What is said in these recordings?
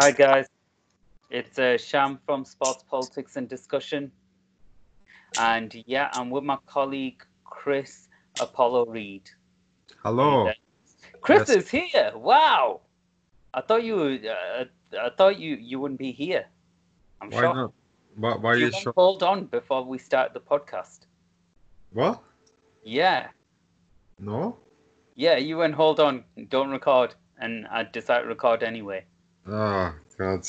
Hi guys, it's uh, Sham from Sports Politics and Discussion, and yeah, I'm with my colleague Chris Apollo Reed. Hello. Hey, Chris Yes. is here. Wow, I thought you uh, I thought you you wouldn't be here. I'm Why shocked. not? Why, why are you you won't hold on before we start the podcast. What? Yeah, No? yeah, you went hold on, don't record, and I decided to record anyway. Oh, God.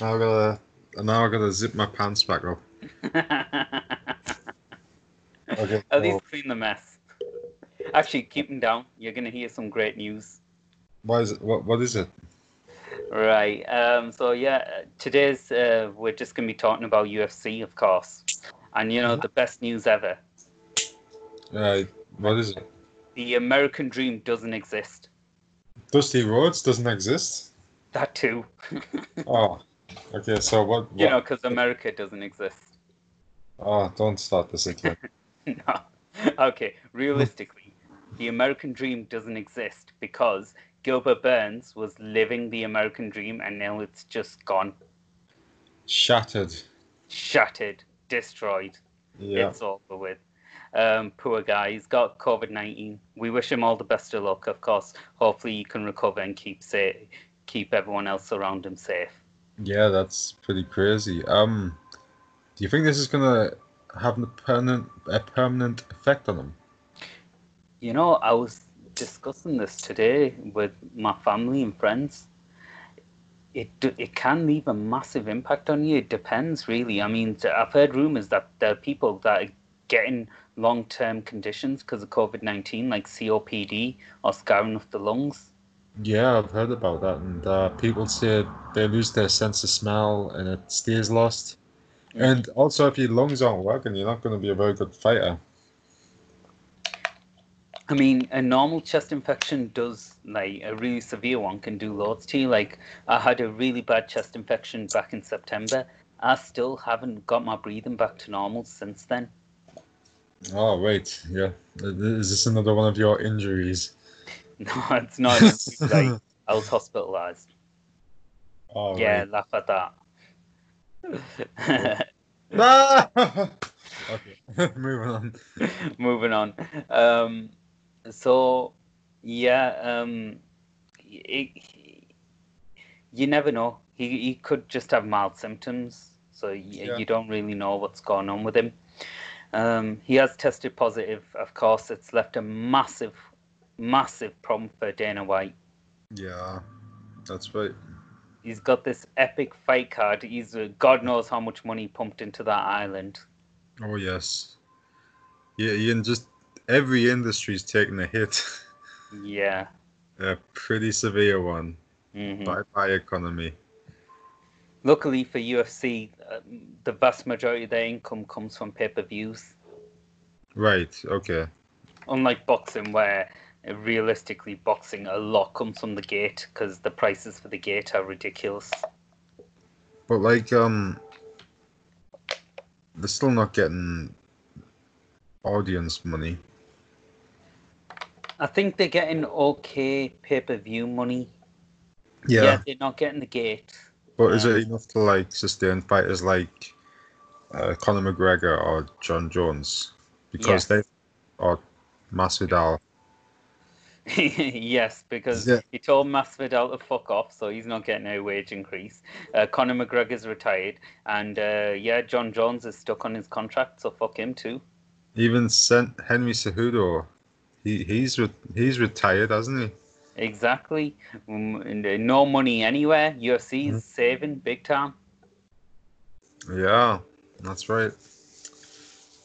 Now I gotta, now I gotta zip my pants back up. Okay. At least clean the mess. Actually, keep them down. You're gonna hear some great news. Why is it? What? What is it? Right. Um. So yeah, today's uh, we're just gonna be talking about UFC, of course, and you know the best news ever: Uh, what is it? the American Dream doesn't exist. Dusty Rhodes doesn't exist. That too. Oh. Okay. So what? what you know, because America doesn't exist. Oh, don't start this again. no. Okay. Realistically, the American Dream doesn't exist because Gilbert Burns was living the American Dream, and now it's just gone, Shattered. shattered, destroyed. Yeah. it's over with. Um, poor guy, he's got COVID nineteen. We wish him all the best of luck, of course. Hopefully, he can recover and keep safe, keep everyone else around him safe. Yeah, that's pretty crazy. Um, do you think this is gonna have a permanent a permanent effect on him? You know, I was discussing this today with my family and friends. It it can leave a massive impact on you. It depends, really. I mean, I've heard rumors that there are people that are getting long term conditions because of COVID nineteen, like COPD or scarring of the lungs. Yeah, I've heard about that, and uh, people say they lose their sense of smell and it stays lost. And also, if your lungs aren't working, you're not going to be a very good fighter. I mean, a normal chest infection does, like, a really severe one can do loads to you. Like, I had a really bad chest infection back in September. I still haven't got my breathing back to normal since then. Oh, wait. yeah. Is this another one of your injuries? No, it's not. Like, I was hospitalized. Oh, Yeah, right. laugh at that. Okay, moving on. Moving on. Um, so, yeah, um, it, you never know. He, he could just have mild symptoms, so y- Yeah. you don't really know what's going on with him. Um, he has tested positive, of course. It's left a massive, massive problem for Dana White. Yeah, that's right. He's got this epic fight card. He's uh, God knows how much money pumped into that island. Oh, yes. Yeah, Ian, just every industry's taking a hit. Yeah. a pretty severe one. hmm Bye bye economy. Luckily for UFC, uh, the vast majority of their income comes from pay per views. Right, okay. Unlike boxing, where realistically boxing a lot comes from the gate because the prices for the gate are ridiculous. But like, um, they're still not getting audience money. I think they're getting okay pay per view money. Yeah, they're not getting the gate. but is um, it enough to like sustain fighters like uh, Conor McGregor or Jon Jones because they or Masvidal? yes, because Yeah. he told Masvidal to fuck off, so he's not getting a wage increase. Uh, Conor McGregor's retired, and uh, yeah, Jon Jones is stuck on his contract, so fuck him too. Even sent Henry Cejudo, he he's re- he's retired, hasn't he? Exactly. Um, uh, no money anywhere. UFC is Mhm. saving big time. Yeah, that's right.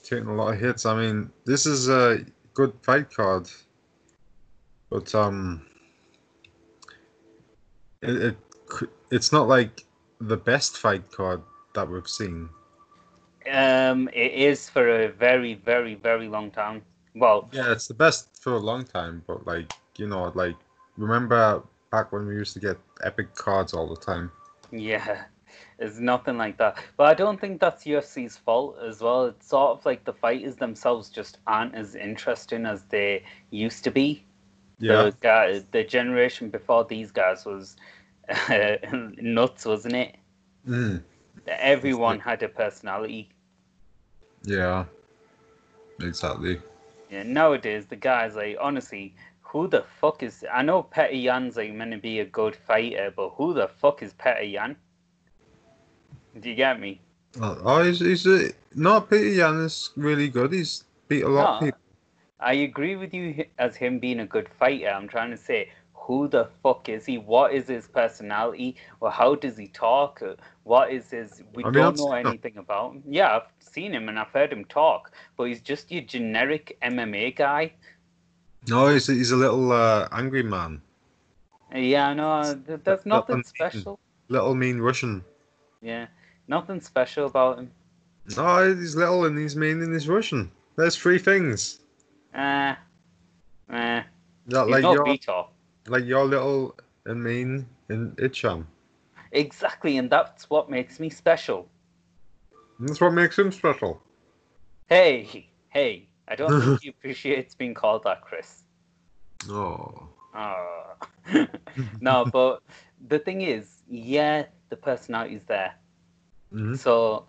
Taking a lot of hits. I mean, this is a good fight card, but um, it, it it's not like the best fight card that we've seen. Um, it is for a very, very, very long time. Well, Yeah, it's the best for a long time, but like you know, like remember back when we used to get epic cards all the time. yeah, it's nothing like that. But I don't think that's UFC's fault as well. It's sort of like the fighters themselves just aren't as interesting as they used to be. Yeah. The guy, the generation before these guys was nuts, wasn't it? Mm. Everyone had a personality. Yeah. Exactly. Yeah, nowadays the guys like honestly, who the fuck is? I know Petr Yan's like meant to be a good fighter, but who the fuck is Petr Yan? Do you get me? Oh, oh he's, he's uh, not Peter Yan is really good. He's beat a lot of people. I agree with you as him being a good fighter. I'm trying to say, who the fuck is he? What is his personality? Or how does he talk? Uh, What is his? We I mean, don't I've know him. anything about him. Yeah, I've seen him and I've heard him talk, but he's just your generic MMA guy. No, he's, he's a little uh, angry man. Yeah, no, th- there's nothing unseen. special. Little mean Russian. Yeah, nothing special about him. No, he's little and he's mean and he's Russian. There's three things. Uh, uh, That like no your Vitor. like your little mean and Icham. Exactly, and that's what makes me special. And that's what makes him special. Hey, hey, I don't think he appreciates being called that, Chris. Oh. Ah. no, but the thing is, yeah, the personality's there. Mhm. So,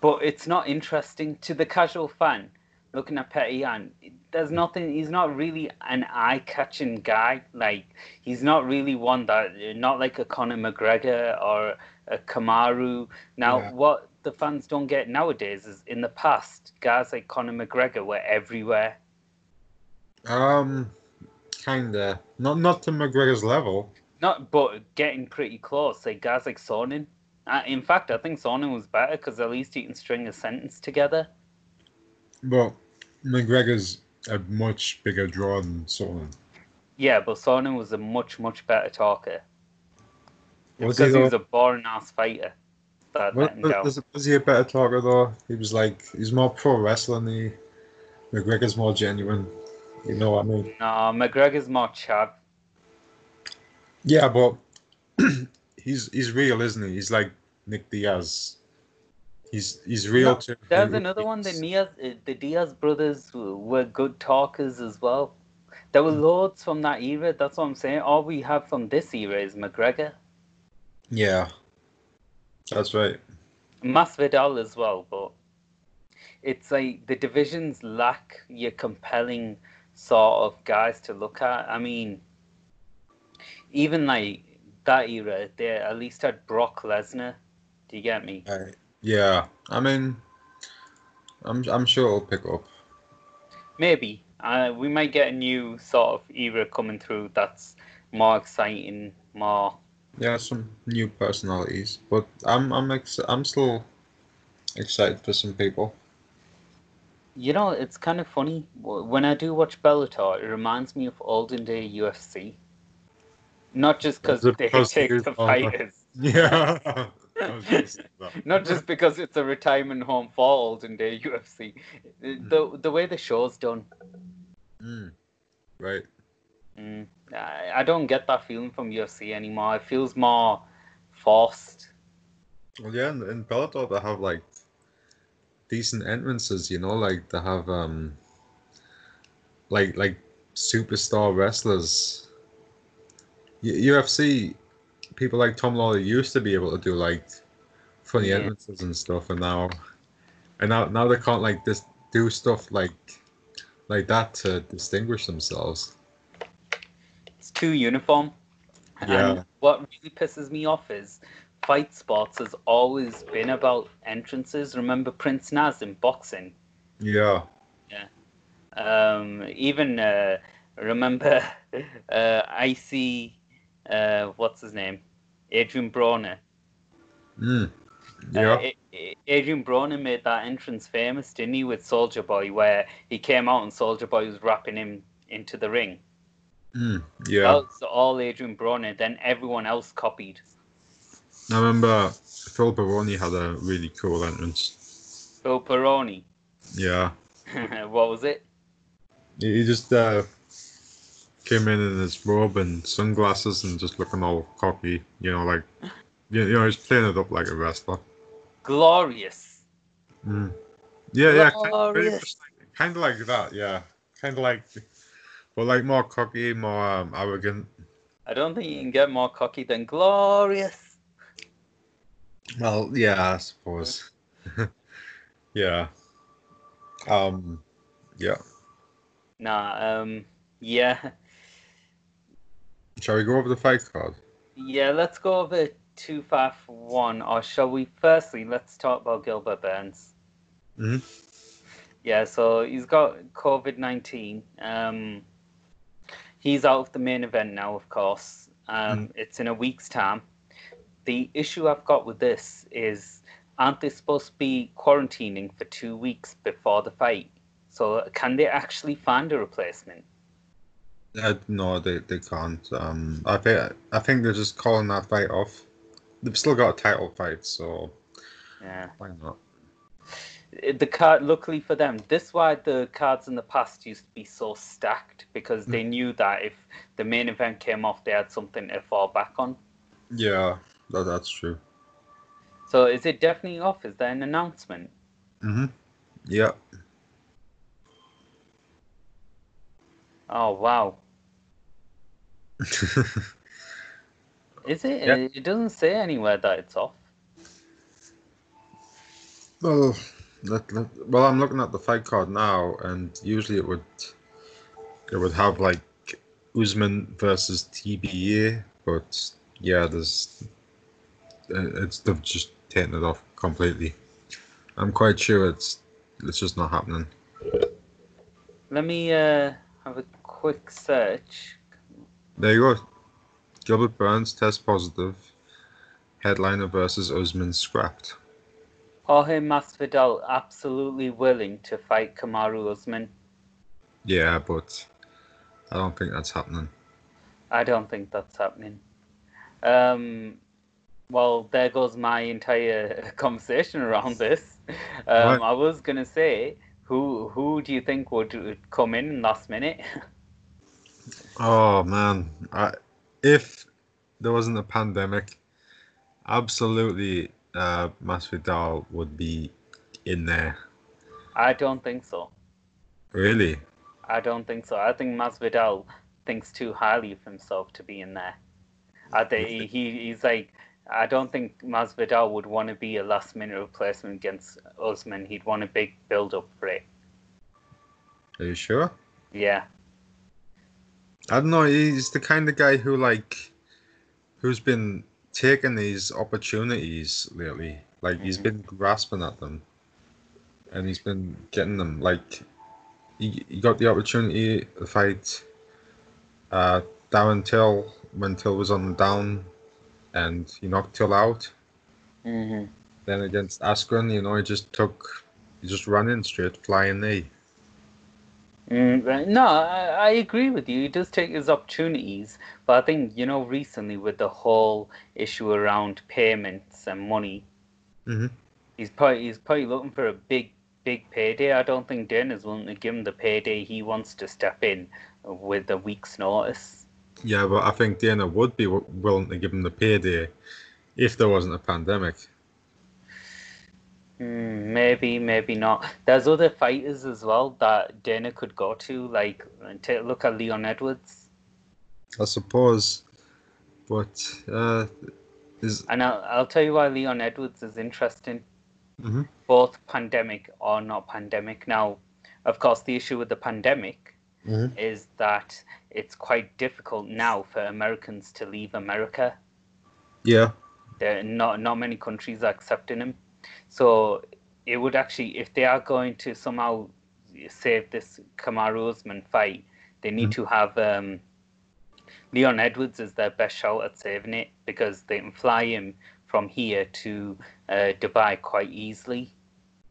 but it's not interesting to the casual fan looking at Petr Yan. There's nothing. He's not really an eye-catching guy. Like he's not really one that, not like a Conor McGregor or a Kamaru. Now, Yeah. what the fans don't get nowadays is in the past, guys like Conor McGregor were everywhere. Um, kinda. Not not to McGregor's level. Not, but getting pretty close. Like guys like Sonnen. Uh, in fact, I think Sonnen was better because at least he can string a sentence together. But McGregor's a much bigger draw than Sonnen. Yeah, but Sonnen was a much, much better talker Was he because he was a boring ass fighter. That Was, let him down. was, was he a better talker though? He was like he's more pro wrestling. He McGregor's more genuine. You know what I mean? No, McGregor's more Chad. Yeah, but he's he's real, isn't he? He's like Nick Diaz. He's he's real No, too. There's another one. The Diaz, uh, the Diaz brothers were good talkers as well. There were loads from that era. That's what I'm saying. All we have from this era is McGregor, Yeah, that's right. Masvidal as well. But it's like the divisions lack your compelling sort of guys to look at. I mean, even like that era, they at least had Brock Lesnar. Do you get me? Right. Yeah, I mean, I'm I'm sure it'll pick up. Maybe. Uh, we might get a new sort of era coming through that's more exciting, more. Yeah, some new personalities, but I'm I'm ex- I'm still excited for some people. You know, it's kind of funny. When I do watch Bellator, it reminds me of olden day UFC. Not just because they take the- fighters. Yeah. I was gonna say that. Not just because it's a retirement home for olden day UFC. The, the way the show's done. Mm. Right. Mm, I, I don't get that feeling from UFC anymore. It feels more forced. Well, yeah, in, in Bellator they have like decent entrances, you know, like they have um like like superstar wrestlers. U- UFC people like Tom Lawlor used to be able to do like funny Yeah. entrances and stuff, and now and now now they can't like just do stuff like like that to distinguish themselves. It's too uniform. Yeah. And what really pisses me off is fight sports has always been about entrances. Remember Prince Naz in boxing? Yeah. Yeah. Um, even uh, remember uh, IC, uh, what's his name? Adrien Broner. Mm. Uh, Yeah. A- Adrien Broner made that entrance famous, didn't he, with Soldier Boy, where he came out and Soldier Boy was wrapping him into the ring. Mm. Yeah. That was all Adrien Broner. Then everyone else copied. I remember Phil Baroni had a really cool entrance. Phil Peroni. Yeah. what was it? He he just uh, came in in his robe and sunglasses and just looking all cocky, you know, like, you, you know, he's playing it up like a wrestler. Glorious. Mm. Yeah, yeah, kind, very Glorious. much like, kind of like that, yeah. Kind of like, But like more cocky, more um, arrogant. I don't think you can get more cocky than glorious. Well, yeah, I suppose. yeah. Um. Yeah. Nah. Um. Yeah. Shall we go over the fight card? Yeah. Let's go over two five one, or shall we? Firstly, let's talk about Gilbert Burns. Mhm. Yeah. So he's got COVID nineteen. Um. He's out of the main event now, of course. Um. It's in a week's time. The issue I've got with this is, aren't they supposed to be quarantining for two weeks before the fight? So can they actually find a replacement? Uh, no, they, they can't. Um, I think I think they're just calling that fight off. They've still got a title fight, so Yeah. why not? the card luckily for them this why the cards in the past used to be so stacked because they knew that if the main event came off they had something to fall back on Yeah, that, that's true. so is it definitely off is there an announcement Mhm. Yeah. oh wow is it Yeah. it doesn't say anywhere that it's off well, let, let- well, I'm looking at the fight card now, and usually it would it would have like Usman versus TBA, but yeah, there's it's they've just taken it off completely. I'm quite sure it's it's just not happening. let me uh have a quick search There you go. Gilbert Burns test positive. Headliner versus Usman scrapped. Jorge Masvidal absolutely willing to fight Kamaru Usman Yeah, but I don't think that's happening. I don't think that's happening. Um, well, there goes my entire conversation around this. Um, I was gonna say, who who do you think would come in last minute? Oh man, I, if there wasn't a pandemic, absolutely, uh, Masvidal would be in there. I don't think so. Really? I don't think so. I think Masvidal thinks too highly of himself to be in there. I think he, he he's like. I don't think Masvidal would want to be a last minute replacement against Usman. He'd want a big build up for it. Are you sure? Yeah. I don't know. He's the kind of guy who like, who's been taking these opportunities lately. Like he's Mhm. been grasping at them, and he's been getting them. Like, he, he got the opportunity to fight uh, Darren Till when Till was on the down, and he knocked Till out. hmm Then against Askren, you know, he just took, he just ran in straight flying knee. Mm, no, I, I agree with you. He does take his opportunities, but I think you know recently with the whole issue around payments and money, Mhm. he's probably he's probably looking for a big big payday. I don't think Dana's willing to give him the payday he wants to step in with a week's notice. Yeah, but I think Dana would be w- willing to give him the payday if there wasn't a pandemic. Mm, maybe, maybe not. There's other fighters as well that Dana could go to, like take a look at Leon Edwards. I suppose, but uh, is And I'll, I'll tell you why Leon Edwards is interesting. Mhm. Both pandemic or not pandemic. Now, of course, the issue with the pandemic Mhm. is that it's quite difficult now for Americans to leave America. yeah, There not not many countries are accepting him. So it would actually, if they are going to somehow save this Kamaru Usman fight, they need to have um, Leon Edwards as their best shot at saving it because they can fly him from here to uh, Dubai quite easily.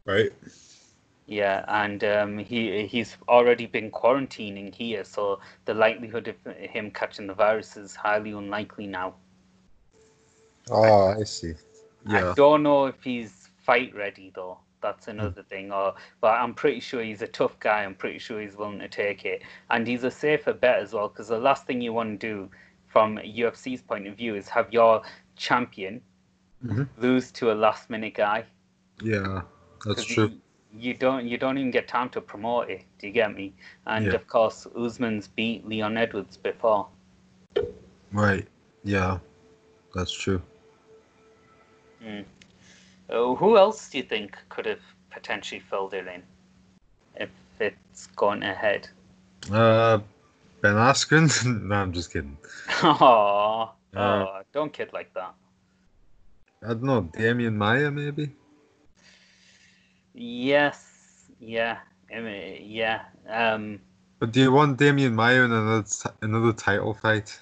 right. Yeah, and um, he he's already been quarantining here, so the likelihood of him catching the virus is highly unlikely now. Oh, I see. Yeah. I don't know if he's fight ready though. That's another thing. Or, but I'm pretty sure he's a tough guy. I'm pretty sure he's willing to take it, and he's a safer bet as well. Because the last thing you want to do, from UFC's point of view, is have your champion Mhm. lose to a last minute guy. yeah, that's true. You, you don't you don't even get time to promote it. Do you get me? And Yeah. of course, Usman's beat Leon Edwards before. Right. Yeah. That's true. Uh, who else do you think could have potentially filled it in if it's gone ahead? Uh, Ben Askren? no, I'm just kidding. Oh, Uh, oh, don't kid like that. I don't know. Demian Maia, maybe. Yes, yeah, I mean, yeah. Um, But do you want Demian Maia in another t- another title fight?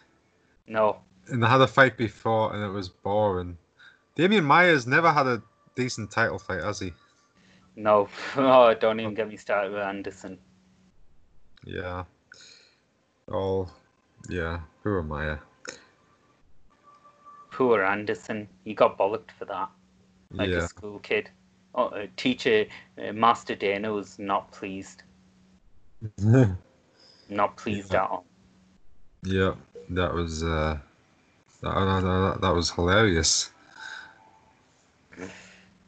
no, And they had a fight before, and it was boring. Demian Maia's never had a decent title fight, has he? no. Oh, don't even get me started with Anderson. Yeah. Oh, yeah. Who am I? Poor Anderson. He got bollocked for that, like yeah. a school kid. Oh, uh, teacher, uh, Master Dana was not pleased. Not pleased Yeah. at all. yeah. That was uh, that, that, that, that was hilarious.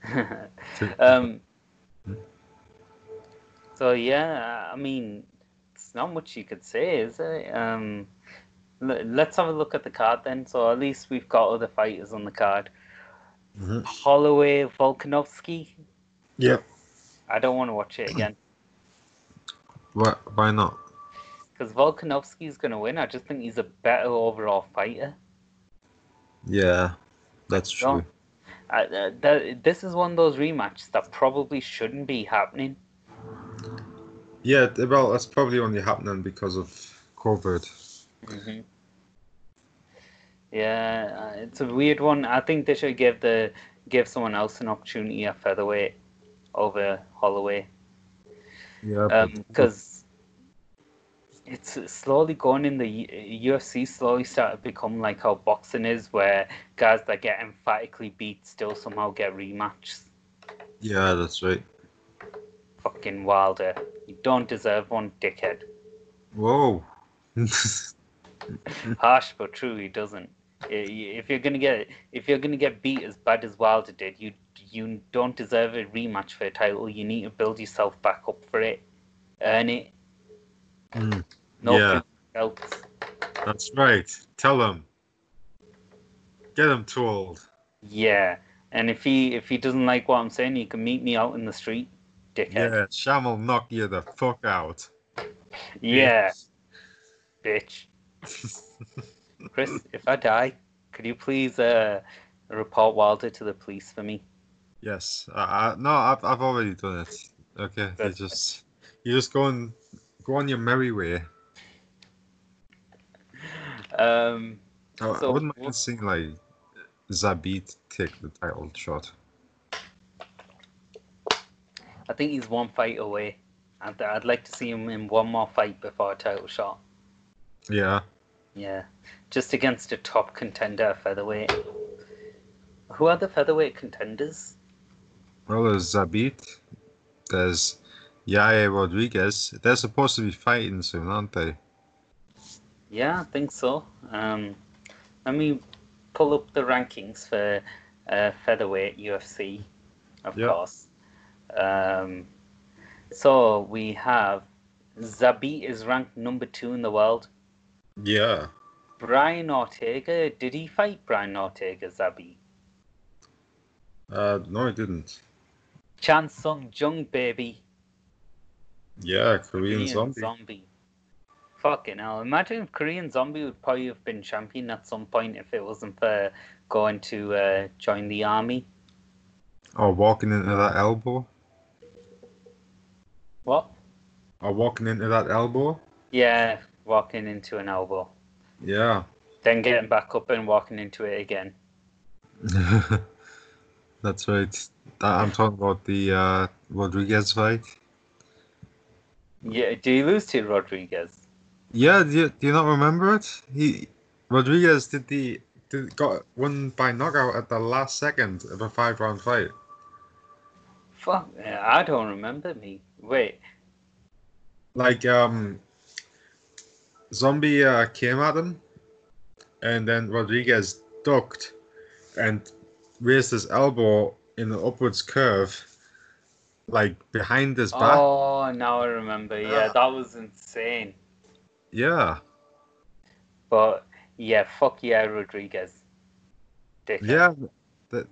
um, so yeah, I mean, it's not much you could say, is it? Um, l- let's have a look at the card then. So at least we've got other fighters on the card. Mhm. Holloway, Volkanovski. Yeah. I don't want to watch it again Why, why not? because Volkanovski's going to win. I just think he's a better overall fighter. Yeah, that's true. Uh, that, this is one of those rematches that probably shouldn't be happening. Yeah, well, that's probably only happening because of COVID. hmm Yeah, uh, it's a weird one. I think they should give the give someone else an opportunity at featherweight over Holloway Yeah, because it's slowly going in the UFC slowly started to become like how boxing is, where guys that get emphatically beat still somehow get rematches. yeah, that's right. Fucking Wilder, you don't deserve one, dickhead. Whoa. Harsh but true, he doesn't. If you're gonna get if you're gonna get beat as bad as Wilder did, you you don't deserve a rematch for a title. You need to build yourself back up for it, earn it. Mm, No Yeah. that's right. Tell him. Get him told. Yeah, and if he if he doesn't like what I'm saying, he can meet me out in the street, dickhead. Yeah, Sham will knock you the fuck out. Yeah, bitch. Chris, if I die, could you please uh, report Wilder to the police for me? Yes. I, no, I've, I've already done it. Okay. Just you just go and go on your merry way. Um, I, I wouldn't mind seeing like Zabit take the title shot. I think he's one fight away. I'd, I'd like to see him in one more fight before a title shot. Yeah. Yeah, just against a top contender featherweight. Who are the featherweight contenders? Well, there's Zabit. There's Yair Rodriguez. They're supposed to be fighting soon, aren't they? Yeah, I think so. Um, let me pull up the rankings for uh, featherweight UFC, of Yeah. course. Um, so we have Zabit is ranked number two in the world. Yeah. Brian Ortega, did he fight Brian Ortega, Zabit? Uh, no, he didn't. Chan Sung Jung, baby. Yeah, Korean, Korean zombie. zombie. Fucking hell. Imagine if Korean Zombie would probably have been champion at some point if it wasn't for going to uh, join the army. Or walking into that elbow. What? Or walking into that elbow. Yeah, walking into an elbow. Yeah. Then getting back up and walking into it again. That's right. I'm talking about the uh, Rodriguez fight. Yeah, do you lose to Rodriguez? Yeah, do you, do you not remember it? He Rodriguez did the did, got won by knockout at the last second of a five round fight. Fuck, I don't remember me. Wait, Like um, Zombie uh, came at him, and then Rodriguez ducked and raised his elbow in an upwards curve, like behind his back. Oh, now I remember. Yeah, Yeah. that was insane. Yeah, But yeah, fuck yeah, Rodriguez. Dickhead. yeah. That,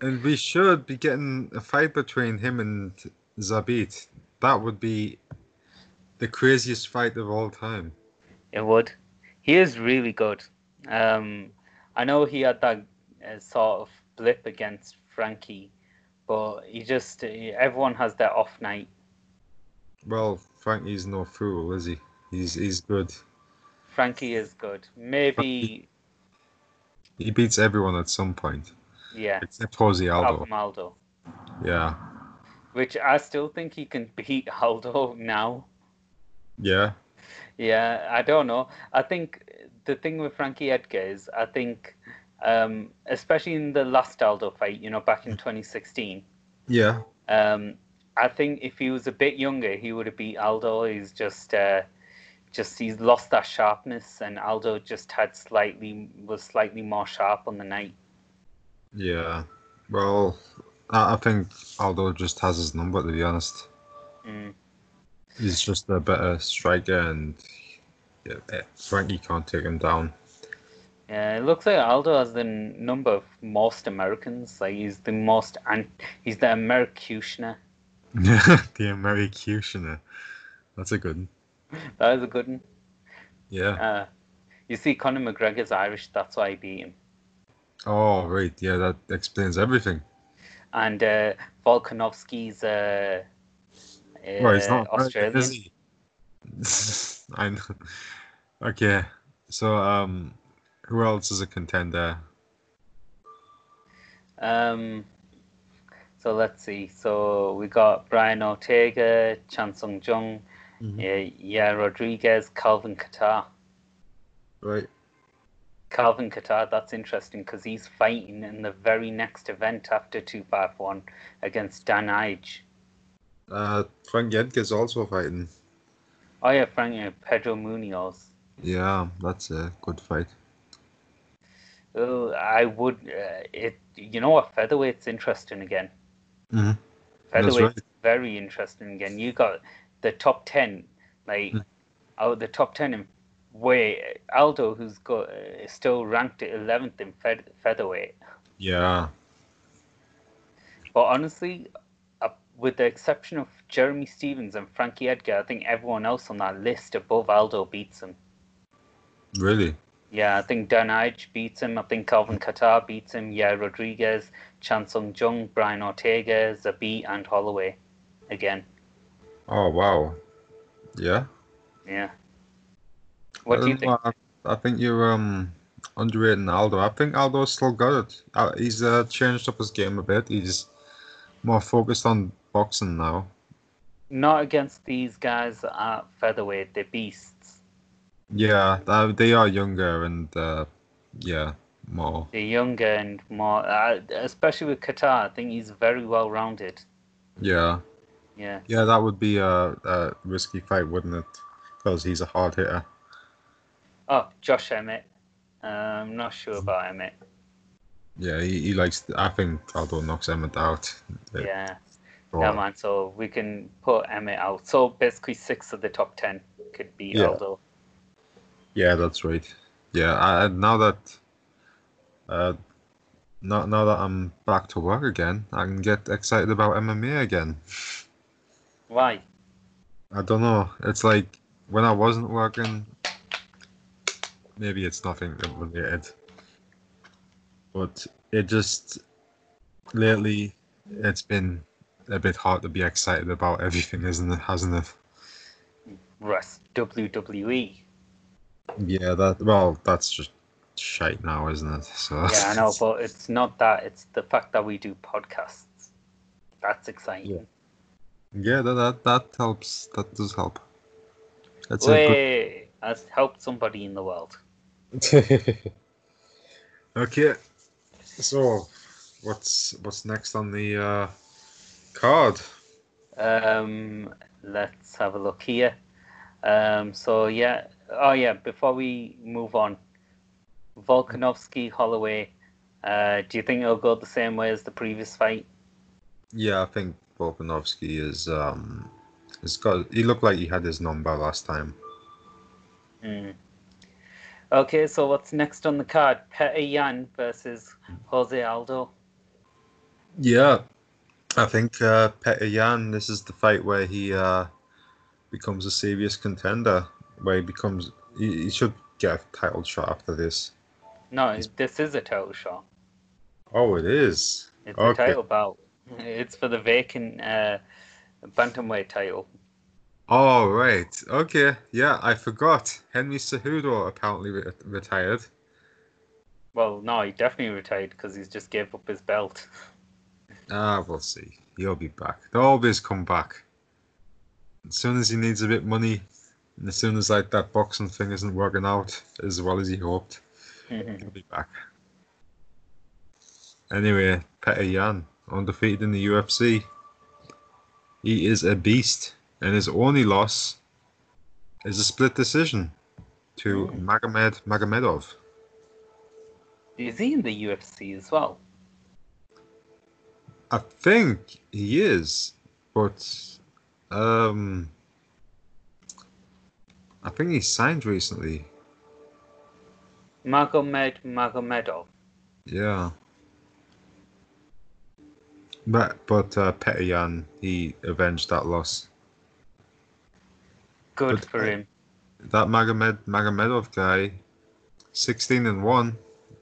and we should be getting a fight between him and Zabit. That would be the craziest fight of all time. It would. He is really good. Um, I know he had that uh, sort of blip against Frankie, but he just everyone has their off night. Well, Frankie's no fool, is he? He's he's good. Frankie is good. Maybe He beats everyone at some point, yeah, except Jose Aldo. Aldo, Yeah, which I still think he can beat Aldo now. yeah, Yeah, I don't know. I think the thing with Frankie Edgar is, I think, um, especially in the last Aldo fight, you know, back in 2016, yeah. um, I think if he was a bit younger, he would have beat Aldo. He's just, uh, just he's lost that sharpness, and Aldo just had slightly was slightly more sharp on the night. Yeah. Well, I, think Aldo just has his number to be honest. Mm. He's just a better striker, and yeah, eh, Frankie can't take him down. Yeah, it looks like Aldo has the n- number of most Americans. Like he's the most, and he's the Americutioner. the Americutioner. That's a good one. That is a good one. Yeah. Uh, you see, Conor McGregor's Irish. That's why I beat him. Oh, right. Yeah, that explains everything. And uh, Volkanovski's uh, uh, well, he's not Australian. I know. Okay. So, um, who else is a contender? Um, so let's see. So we got Brian Ortega, Chan Sung Jung, Mhm. yeah, yeah, Rodriguez, Calvin Kattar. Right. Calvin Kattar, that's interesting because he's fighting in the very next event after 251 against Dan Ige. Uh, Frank Edgar's also fighting. Oh, yeah, Frank, uh, Pedro Munhoz. Yeah, that's a good fight. Oh, I would, uh, it. you know what, featherweight's interesting again. Mm-hmm. Featherweight's right. very interesting again. You got the top 10, like, Mm. out the top 10 in way Aldo, who's got uh, still ranked 11th in featherweight. Yeah. But honestly, uh, with the exception of Jeremy Stephens and Frankie Edgar, I think everyone else on that list above Aldo beats him. Really? Yeah, I think Dan Ige beats him. I think Calvin Kattar beats him. Yeah, Rodriguez, Chan Sung Jung, Brian Ortega, Zabi, and Holloway again. Oh, wow. Yeah. Yeah. What do you think? I, I think you're um underrating Aldo. I think Aldo's still got it. Uh, he's uh, changed up his game a bit. He's more focused on boxing now. Not against these guys at featherweight. They're beasts. Yeah, uh, they are younger and uh, yeah, more. They're younger and more, uh, especially with Kattar. I think he's very well rounded. Yeah, Yeah. yeah, that would be a, a risky fight, wouldn't it? Because he's a hard hitter. Oh, Josh Emmett. Uh, I'm not sure about Emmett. Yeah, he, he likes. I think Aldo knocks Emmett out. Yeah. Or- Yeah, man. So we can put Emmett out. So basically, six of the top ten could be Yeah. Aldo. Yeah, that's right. Yeah, I, now that uh, now, now that I'm back to work again, I can get excited about MMA again. Why? I don't know. It's like when I wasn't working, maybe it's nothing related, but it just lately it's been a bit hard to be excited about everything, isn't it? Hasn't it? Russ, WWE. Yeah, that well, that's just shite now, isn't it? So Yeah, I know, but it's not that. It's the fact that we do podcasts. That's exciting. Yeah, that, that that helps. That does help. That's Way has helped somebody in the world. okay, so what's what's next on the uh, card? Um, let's have a look here. Um, so yeah, oh yeah. Before we move on, Volkanovski, Holloway. Uh, do you think it'll go the same way as the previous fight? Yeah, I think Volkanovski is um, has got. He looked like he had his number last time. Mm. Okay, so what's next on the card? Petr Yan versus Jose Aldo. Yeah, I think uh, Petr Yan. This is the fight where he uh, becomes a serious contender. Where he becomes, he, he should get a title shot after this. No, this is a title shot. Oh, it is. It's a title bout. It's for the vacant uh, bantamweight title. Oh right, okay, yeah, I forgot. Henry Cejudo apparently re- retired. Well, no, he definitely retired because he's just gave up his belt. Ah, we'll see. He'll be back. They'll always come back. As soon as he needs a bit of money, and as soon as like that boxing thing isn't working out as well as he hoped, he'll be back. Anyway, Petr Yan, undefeated in the UFC. He is a beast, and his only loss is a split decision to Mm. Magomed Magomedov. is he in the UFC as well? I think he is, but um, I think he signed recently. Magomed Magomedov. Yeah. But but uh, Petr Yan, he avenged that loss. Good But- for him. That Magomed Magomedov guy, sixteen and one,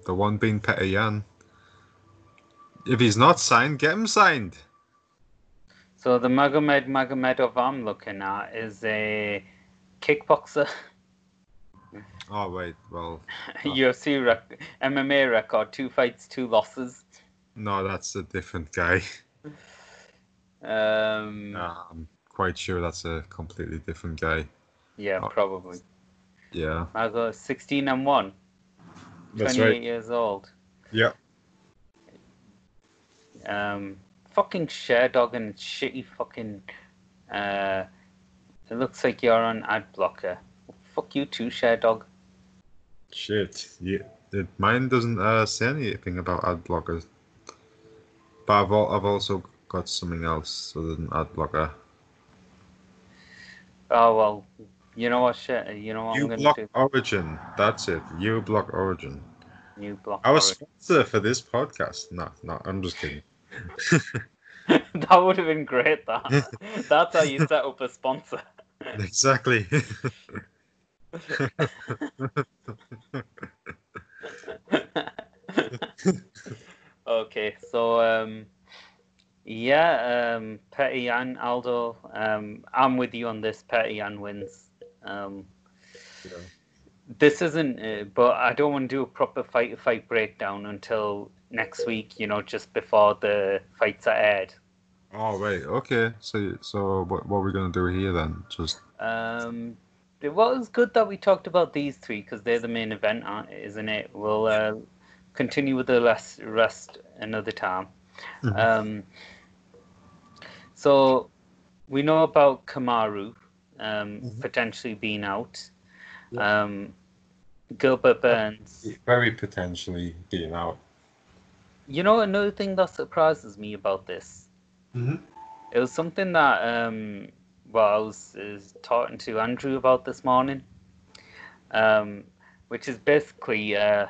the one being Petr Yan. If he's not signed, get him signed. So the Magomed Magomedov I'm looking at is a kickboxer, Oh wait, well UFC rec- MMA record, two fights, two losses. no, that's a different guy. Um, Uh, I'm quite sure that's a completely different guy. yeah, oh. probably. Yeah, Mago 16 and 1, That's 28 years old. Yeah. Um, fucking Sherdog and shitty fucking. Uh, it looks like you're on ad blocker. Fuck you too, Sherdog. Shit. Yeah. Mine doesn't uh, say anything about ad blockers. But I've, I've also got something else other than ad blocker. Oh well, you know what shit. You know what I'm You gonna block do. Origin. That's it. uBlock Origin. You block. Our Origin. sponsor for this podcast. No, no, I'm just kidding. that would have been great. That. That's how you set up a sponsor. Exactly. okay, so um, yeah, um, Petr Yan Aldo. Um, I'm with you on this. Petty and wins. Um, Yeah. this isn't, uh, but I don't want to do a proper fight to fight breakdown until next week. You know, just before the fights are aired. Oh wait. Okay. So so what what are we gonna do here then? Just Um, it was good that we talked about these three because they're the main event, aren't- isn't it? We'll uh, continue with the rest, rest another time. Mhm. Um, so we know about Kamaru um, Mhm. potentially being out. Yeah. Um, Gilbert Burns. very potentially being out. You know, another thing that surprises me about this Mm-hmm. It was something that, um, well, I was, was talking to Andrew about this morning, um, which is basically uh,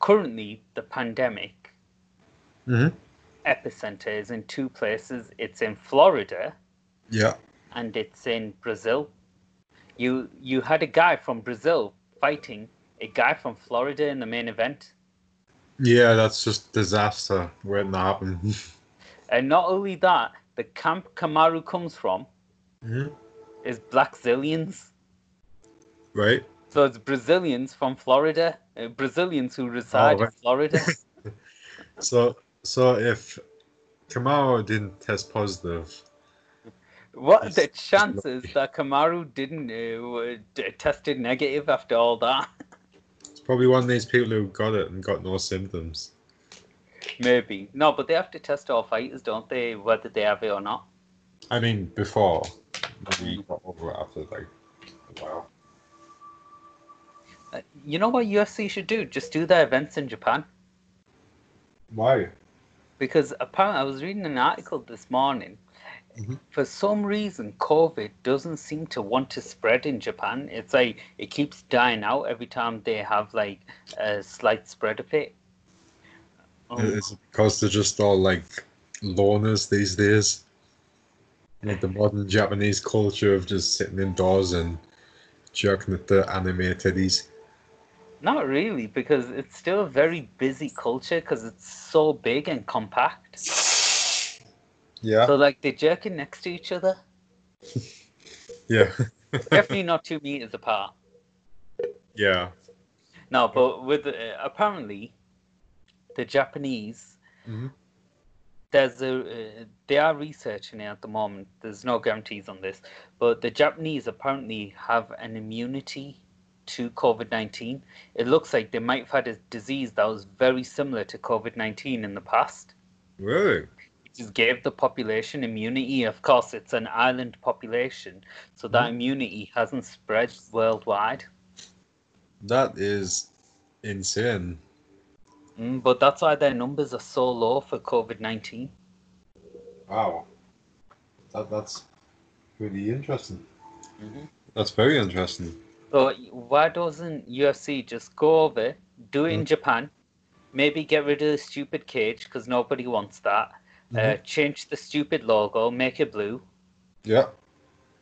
currently the pandemic Mm-hmm. epicenter is in two places. It's in Florida Yeah. and it's in Brazil. You you had a guy from Brazil fighting a guy from Florida in the main event, Yeah, that's just disaster waiting to happen. and not only that, the camp Kamaru comes from mm-hmm. is Blackzilians. Right. So it's Brazilians from Florida, uh, Brazilians who reside in right. Florida. So so if Kamaru didn't test positive, what are the chances that Kamaru didn't uh, tested negative after all that? it's probably one of these people who got it and got no symptoms. Maybe no, but they have to test all fighters, don't they? Whether they have it or not. I mean, before maybe got over after like a while. Uh, you know what UFC should do? Just do their events in Japan Why? because apparently I was reading an article this morning. Mhm. For some reason, COVID doesn't seem to want to spread in Japan. It's like it keeps dying out every time they have like a slight spread of it. Is because they're just all like loners these days? Like the modern Japanese culture of just sitting indoors and jerking at the anime titties. Not really, because it's still a very busy culture because it's so big and compact. Yeah. So like they're jerking next to each other, Yeah. definitely not two meters apart. yeah. No, but with uh, apparently the Japanese, Mhm. there's a uh, they are researching it at the moment. There's no guarantees on this, but the Japanese apparently have an immunity to COVID nineteen. It looks like they might have had a disease that was very similar to COVID nineteen in the past. Really? It just gave the population immunity. Of course, it's an island population, so that Mhm. immunity hasn't spread worldwide. That is insane. Mm, but that's why their numbers are so low for COVID nineteen. Wow. That that's pretty interesting. Mhm. That's very interesting. So why doesn't UFC just go over, do it in Japan, maybe get rid of the stupid cage because nobody wants that. Uh, Mhm. change the stupid logo, make it blue, Yeah.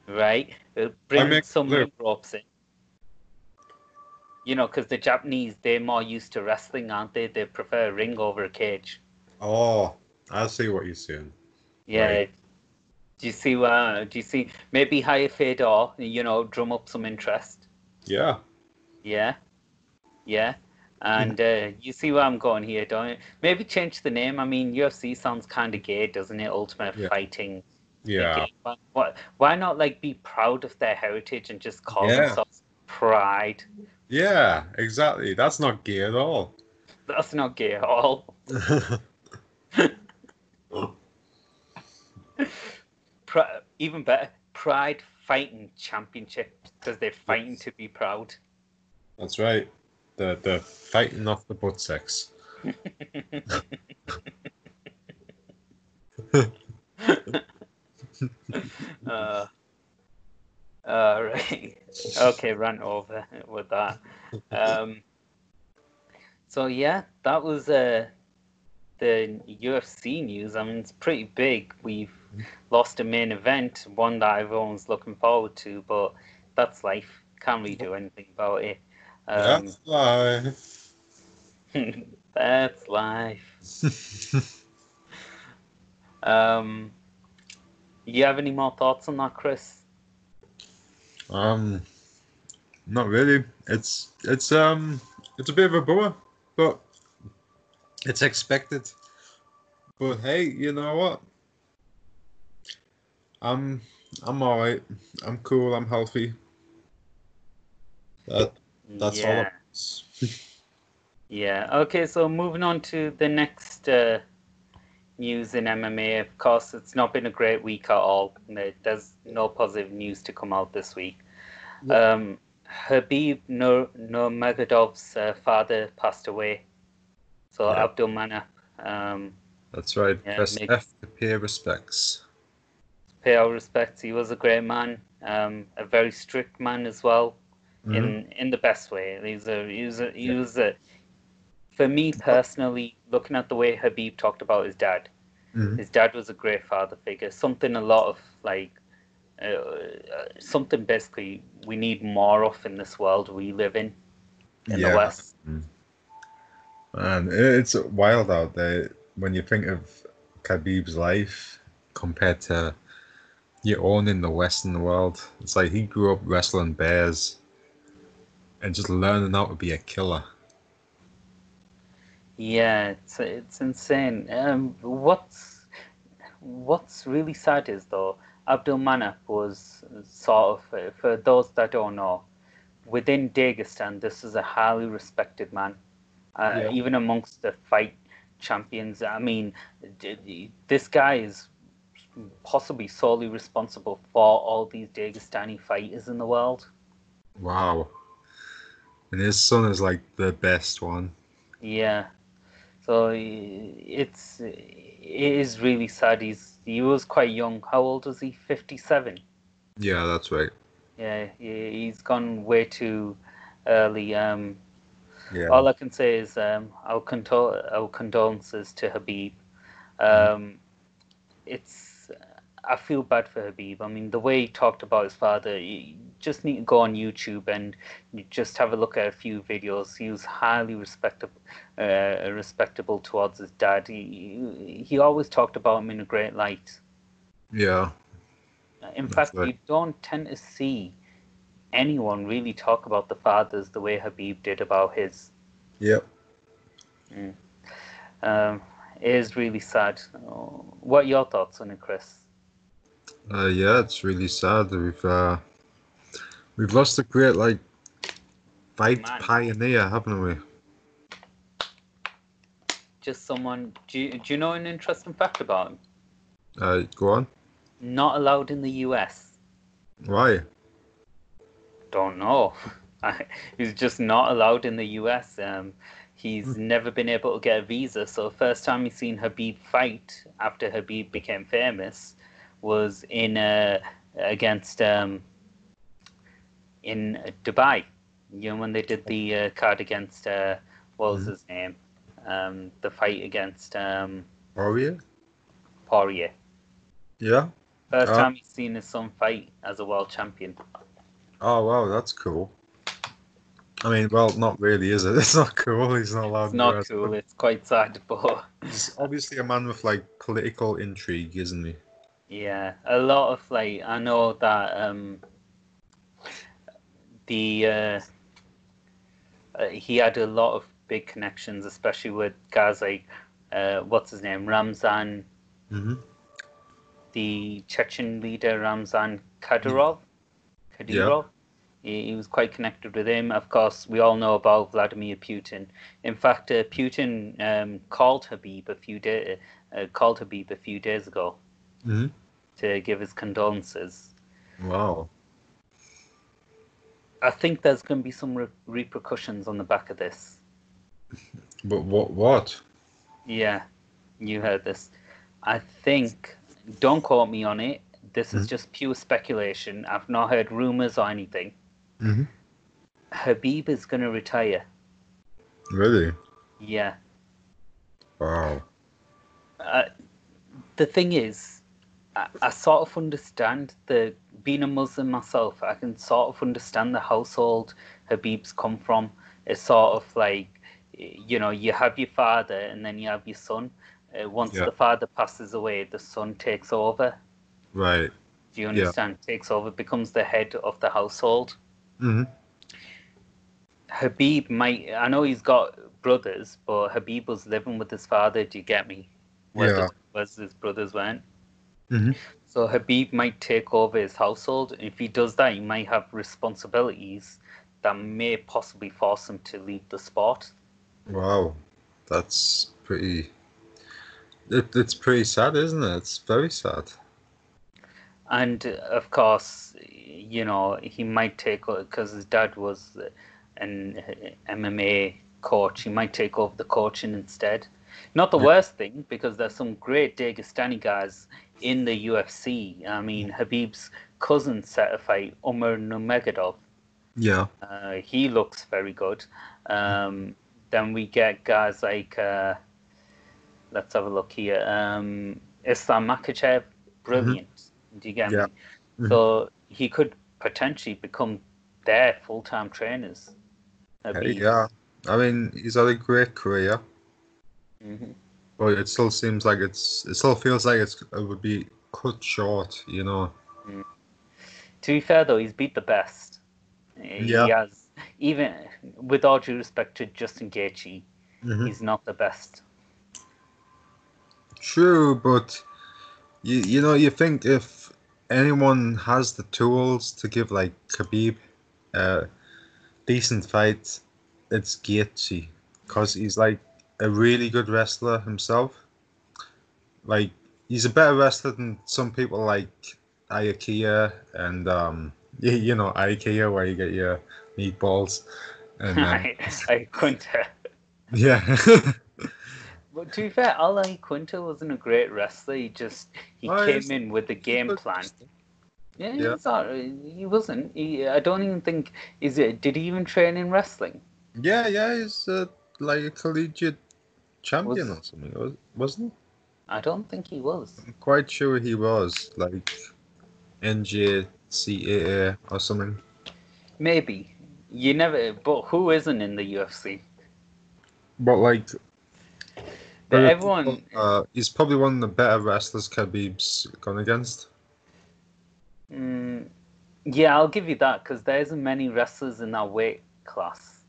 right? Uh, bring some blue. ring ropes in. You know, because the Japanese they're more used to wrestling, aren't they? They prefer a ring over a cage. Oh, I see what you're saying. Yeah. Right. Do you see? Uh, do you see? Maybe hire Fedor. You know, drum up some interest. Yeah. Yeah, yeah. And uh, you see where I'm going here, don't you? Maybe change the name. I mean, UFC sounds kind of gay, doesn't it? Ultimate Yeah. Fighting. Yeah. Why, why, why not like be proud of their heritage and just call Yeah. themselves Pride? Yeah, exactly. That's not gay at all. That's not gay at all. Pri- even better, Pride Fighting Championship because they're fighting to be proud. That's right. The the fighting off the butt sex. uh, all right. Okay, run over with that. Um, so yeah, that was uh, the UFC news. I mean, it's pretty big. We've lost a main event, one that everyone's looking forward to, but that's life. Can't really do anything about it. Um, That's life. that's life. Um, you have any more thoughts on that, Chris? Um, not really. It's it's um it's a bit of a bummer, but it's expected. But hey, you know what? I'm I'm alright. I'm cool. I'm healthy. That that's yeah. is. Yeah. Okay. So moving on to the next uh, news in MMA. Of course, it's not been a great week at all. There's no positive news to come out this week. Yeah. Um, Habib Nur Nurmagomedov's uh, father passed away. So Yeah. Abdul Manap. Um, That's right. Yeah, Press make- F to pay respects. pay our respects. He was a great man. Um, a very strict man as well. Mhm. in in the best way. He's a he was a he Yeah. was a for me personally, looking at the way Habib talked about his dad, Mhm. his dad was a great father figure. Something a lot of like uh, uh, something basically we need more of in this world we live in in the West. Man, it's wild out there when you think of Khabib's life compared to your own in the Western world. It's like he grew up wrestling bears and just learning how to be a killer. Yeah, it's it's insane. Um, what's what's really sad is though Abdul Manap was sort of uh, for those that don't know within Dagestan. This is a highly respected man, uh, Yeah. even amongst the fight champions. I mean, this guy is possibly solely responsible for all these Dagestani fighters in the world. Wow. And his son is like the best one. Yeah. So it's it is really sad. He's he was quite young. How old was he? Fifty seven. Yeah, that's right. Yeah, he- he's gone way too early. Um, Yeah. all I can say is um, our condol- our condolences to Habib. Um, it's I feel bad for Habib. I mean, the way he talked about his father, just need to go on YouTube and you just have a look at a few videos. He was highly respectable, uh, respectable towards his dad. He he always talked about him in a great light. yeah. In fact, right. you don't tend to see anyone really talk about the fathers the way Habib did about his. Yep. Um, it is really sad. What are your thoughts on it, Chris? Uh, yeah, it's really sad. We've uh, we've lost a great like fight Man. pioneer, haven't we? Just someone. Do you, do you know an interesting fact about him? Uh, go on. Not allowed in the US. Why? Don't know. He's just not allowed in the US. Um, he's never been able to get a visa. So the first time he's seen Habib fight after Habib became famous was in uh, against um, in Dubai. You know when they did the uh, card against uh, what was Mhm. his name? Um, the fight against um, Poirier? Poirier. Yeah. First Ah. time he's seen his son fight as a world champion. Oh wow, that's cool. I mean, well, not really, is it? It's not cool. He's not allowed. It's not cool. It's quite sad, but. He's obviously a man with like political intrigue, isn't he? Yeah, a lot of like I know that um the uh, uh, he had a lot of big connections, especially with guys like uh, what's his name, Ramzan, Mm-hmm. the Chechen leader Ramzan Kadyrov. Kadyrov. He, he was quite connected with him. Of course, we all know about Vladimir Putin. In fact, uh, Putin um, called Habib a few day, uh, called Habib a few days ago Mm-hmm. to give his condolences. Wow. I think there's going to be some re- repercussions on the back of this. But what? What? Yeah, you heard this. I think, don't quote me on it. This is Mhm. just pure speculation. I've not heard rumors or anything. Mm-hmm. Habib is going to retire. Really? Yeah. Wow. Uh, the thing is, I, I sort of understand the being a Muslim myself. I can sort of understand the household Habib's come from. It's sort of like, you know, you have your father and then you have your son. Uh, once Yeah. the father passes away, the son takes over. Right. Do you understand? Takes over, becomes the head of the household. Mm-hmm. Habib might. I know he's got brothers, but Habib was living with his father. Do you get me? Whereas, Yeah. his brothers weren't. Mhm. So Habib might take over his household. If he does that, he might have responsibilities that may possibly force him to leave the sport. Wow. That's pretty. It, it's pretty sad, isn't it? It's very sad. And uh, of course, you know, he might take because his dad was an MMA coach. He might take over the coaching instead. Not the Yeah. worst thing because there's some great Dagestani guys in the UFC. I mean, Habib's cousin set a fight, Umar Nurmagomedov. Yeah. Uh, he looks very good. Um, then we get guys like, uh, let's have a look here. Um, Islam Makhachev, brilliant. Do you get Yeah. me? Mhm. So he could potentially become their full time trainers. Hey, yeah. I mean, he's had a great career, Mhm. But it still seems like it's. It still feels like it's. It would be cut short, you know. To be fair, though, he's beat the best. Yeah. He has, even with all due respect to Justin Gaethje, Mhm. he's not the best. True, but you you know you think if anyone has the tools to give like Khabib a decent fight, it's Gaethje, because he's like a really good wrestler himself. Like he's a better wrestler than some people like Iakia and um you, you know Iakia where you get your meatballs and um, I, couldn't. yeah But to be fair, Al Iaquinta wasn't a great wrestler. He just he Oh, came in with the game plan. Yeah, Yeah. He's not, he wasn't. He, I don't even think. Is it? Did he even train in wrestling? Yeah, yeah, he's uh, like a collegiate champion Was- or something, was- wasn't he? I don't think he was. I'm quite sure he was, like NJCAA or something. Maybe. You never. But who isn't in the UFC? But like, But everyone. uh, he's probably one of the better wrestlers Khabib's gone against. Mm, yeah, I'll give you that because there isn't many wrestlers in that weight class.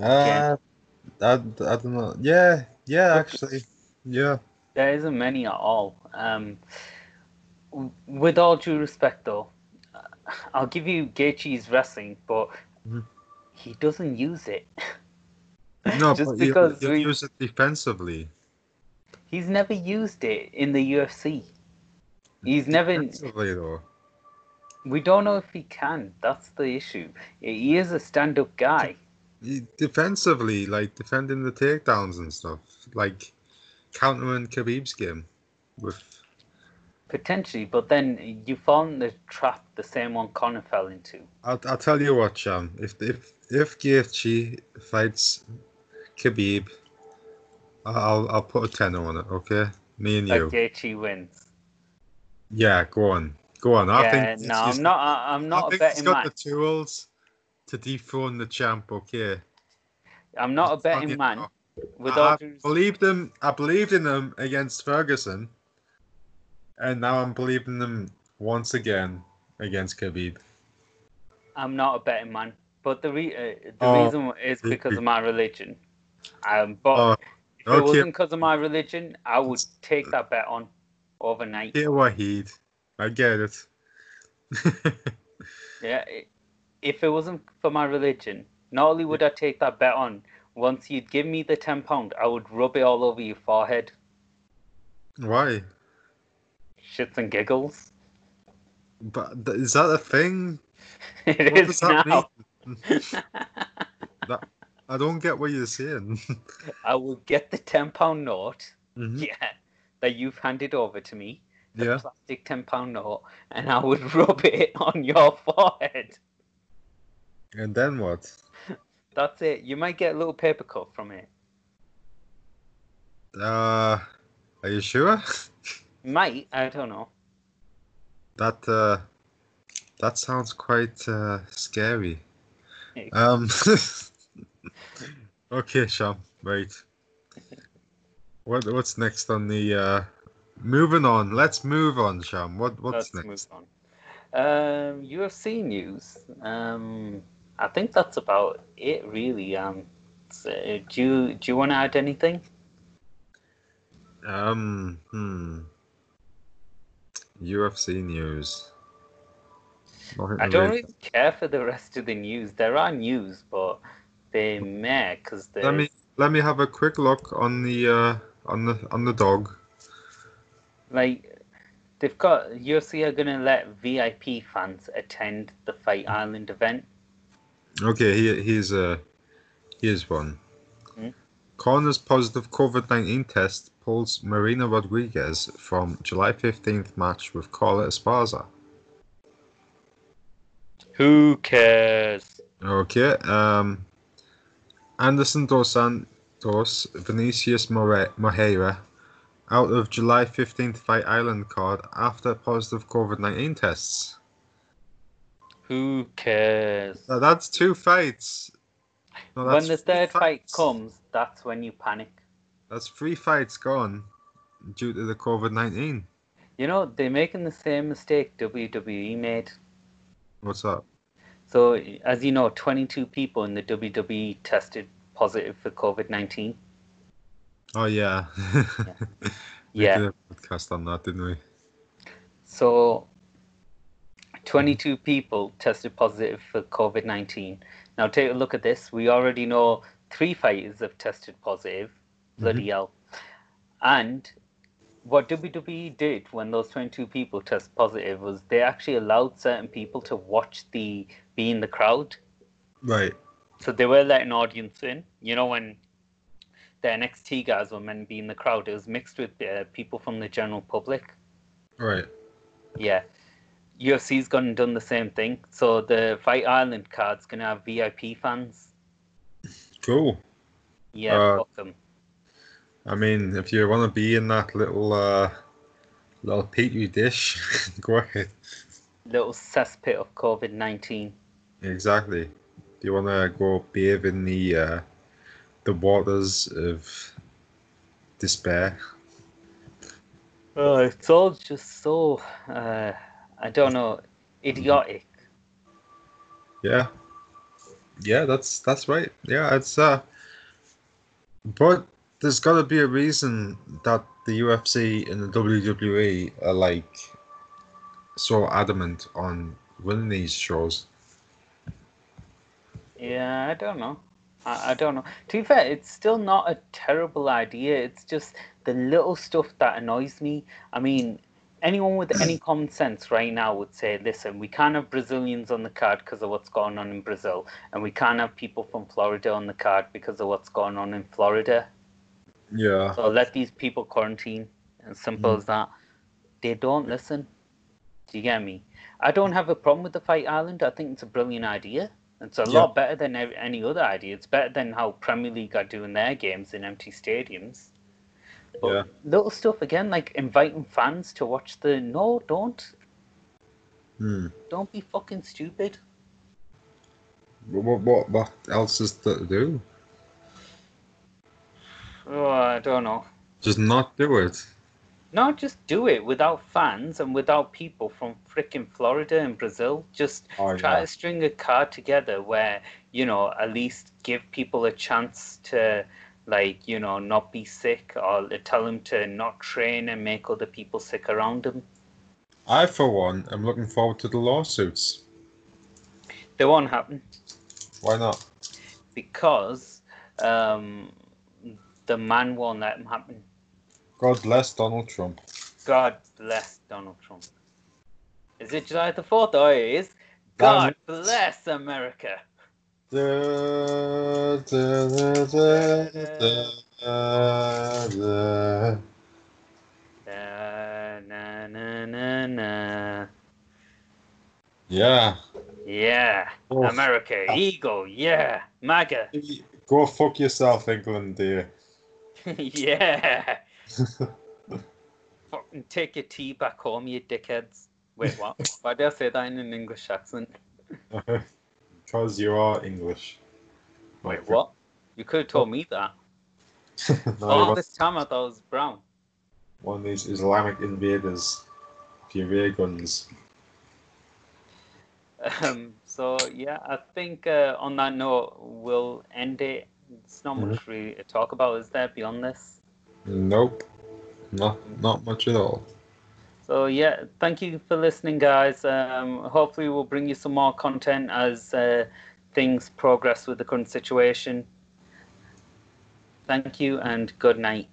Uh, I, I don't know. Yeah, yeah, actually, yeah. There isn't many at all. Um, with all due respect, though, I'll give you Gaethje's wrestling, but Mhm. he doesn't use it. No, Just but because you, we- use it defensively. He's never used it in the UFC. He's never. Defensively though. We don't know if he can. That's the issue. He is a stand-up guy. Defensively, like defending the takedowns and stuff, like countering Khabib's game with. Potentially, but then you fall in the trap the same one Conor fell into. I'll, I'll tell you what, Sham. If if if Gaethje fights Khabib, I'll I'll put a tenner on it. Okay, me and you. Gaethje wins. Yeah, go on, go on. I yeah, think no, he's- I'm not. I- I'm I not a think he's betting got man. the tools to dethrone the champ. Okay. I'm not a betting man. With I, I believed him. I believed in them against Ferguson, and now I'm believing them once again against Khabib. I'm not a betting man. But the re- uh, the Oh, reason is because of my religion. Um, but Oh, if it wasn't because of my religion, I would take that bet on overnight. Here, Wahid. I get it. Yeah. If it wasn't for my religion, not only would I take that bet on, once you'd give me the ten pound, I would rub it all over your forehead. Why? Shits and giggles. But is that a thing? It What is does that now. I don't get what you're saying. I will get the ten pound note. Mhm. Yeah, that you've handed over to me. The Yeah. plastic ten pound note, and I would rub it on your forehead. And then what? That's it. You might get a little paper cut from it. Uh, are you sure? Might, I don't know. That uh, that sounds quite uh, scary. Um. okay, Sham. Right. What what's next on the? Uh, moving on. Let's move on, Sham. What what's Let's next? move on. Um, UFC news. Um, I think that's about it, really. Um, so, do you do you want to add anything? Um. Hmm. UFC news. Nothing I don't really- care for the rest of the news. There are news, but they meh because Let me let me have a quick look on the uh on the on the dog. like they've got UFC are gonna let VIP fans attend the Fight Island event. Okay, he he's uh here's one. Hmm? Connor's positive COVID nineteen test pulls Marina Rodriguez from July fifteenth match with Carla Esparza. Who cares? Okay. Um, Anderson dos Santos, Vinicius More- Moreira, out of July 15th Fight Island card after positive COVID 19 tests. Who cares? Uh, that's two fights. No, when that's the three third fight fights. comes, that's when you panic. That's three fights gone due to the COVID 19. You know, they're making the same mistake WWE made. What's up? So, as you know, 22 people in the WWE tested positive for COVID 19. Oh, yeah. we Yeah. did a podcast on that, didn't we? So, 22 people tested positive for COVID 19. Now, take a look at this. We already know three fighters have tested positive. Bloody hell. And what WWE did when those 22 people test positive was they actually allowed certain people to watch the be in the crowd. Right. So they were letting audience in. You know when the NXT guys were meant to be in the crowd. It was mixed with uh, people from the general public. Right. Yeah. UFC's gone and done the same thing. So the Fight Island card's gonna have VIP fans. Cool. Yeah, Uh, fuck 'em. I mean, if you want to be in that little uh, little petri dish, go ahead. Little cesspit of COVID nineteen. Exactly. If you want to go bathe in the uh, the waters of despair. Oh, it's all just so uh, I don't know, idiotic. Yeah. Yeah, that's that's right. Yeah, it's uh but there's got to be a reason that the UFC and the WWE are like so adamant on winning these shows. Yeah, I don't know. I, I don't know. To be fair, it's still not a terrible idea. It's just the little stuff that annoys me. I mean, anyone with any common sense right now would say, listen, we can't have Brazilians on the card because of what's going on in Brazil, and we can't have people from Florida on the card because of what's going on in Florida. Yeah. So let these people quarantine. As simple as mm. that. They don't listen. Do you get me? I don't have a problem with the Fight Island. I think it's a brilliant idea. It's a Yeah. lot better than any other idea. It's better than how Premier League are doing their games in empty stadiums. But Yeah. little stuff again, like inviting fans to watch the. No, don't. Hmm. Don't be fucking stupid. What, what what else is there to do? Oh, I don't know. Just not do it. No, just do it without fans and without people from freaking Florida and Brazil. Just Oh, try yeah. to string a card together where you know at least give people a chance to like you know not be sick or tell them to not train and make other people sick around them. I, for one, am looking forward to the lawsuits. They won't happen Why not? because um, the man won't let them happen. God bless Donald Trump. God bless Donald Trump. Is it July the Fourth? Oh, it is. God bless America. Da, da, da. Na, na, na, na. Yeah. Yeah, America, Eagle, yeah, MAGA, Go fuck yourself, England, dear. yeah. Fucking take your tea back home, you dickheads. Wait, what? Why did I say that in an English accent? Because you are English. Wait, what? You could have told me that. no, All this time I thought it was brown. one of these Islamic invaders. with your guns. Um, so yeah, I think uh, on that note we'll end it. It's not much really to talk about, is there? Beyond this. Nope. Not not much at all. So yeah, thank you for listening, guys. Um, hopefully, we'll bring you some more content as uh, things progress with the current situation. Thank you and good night.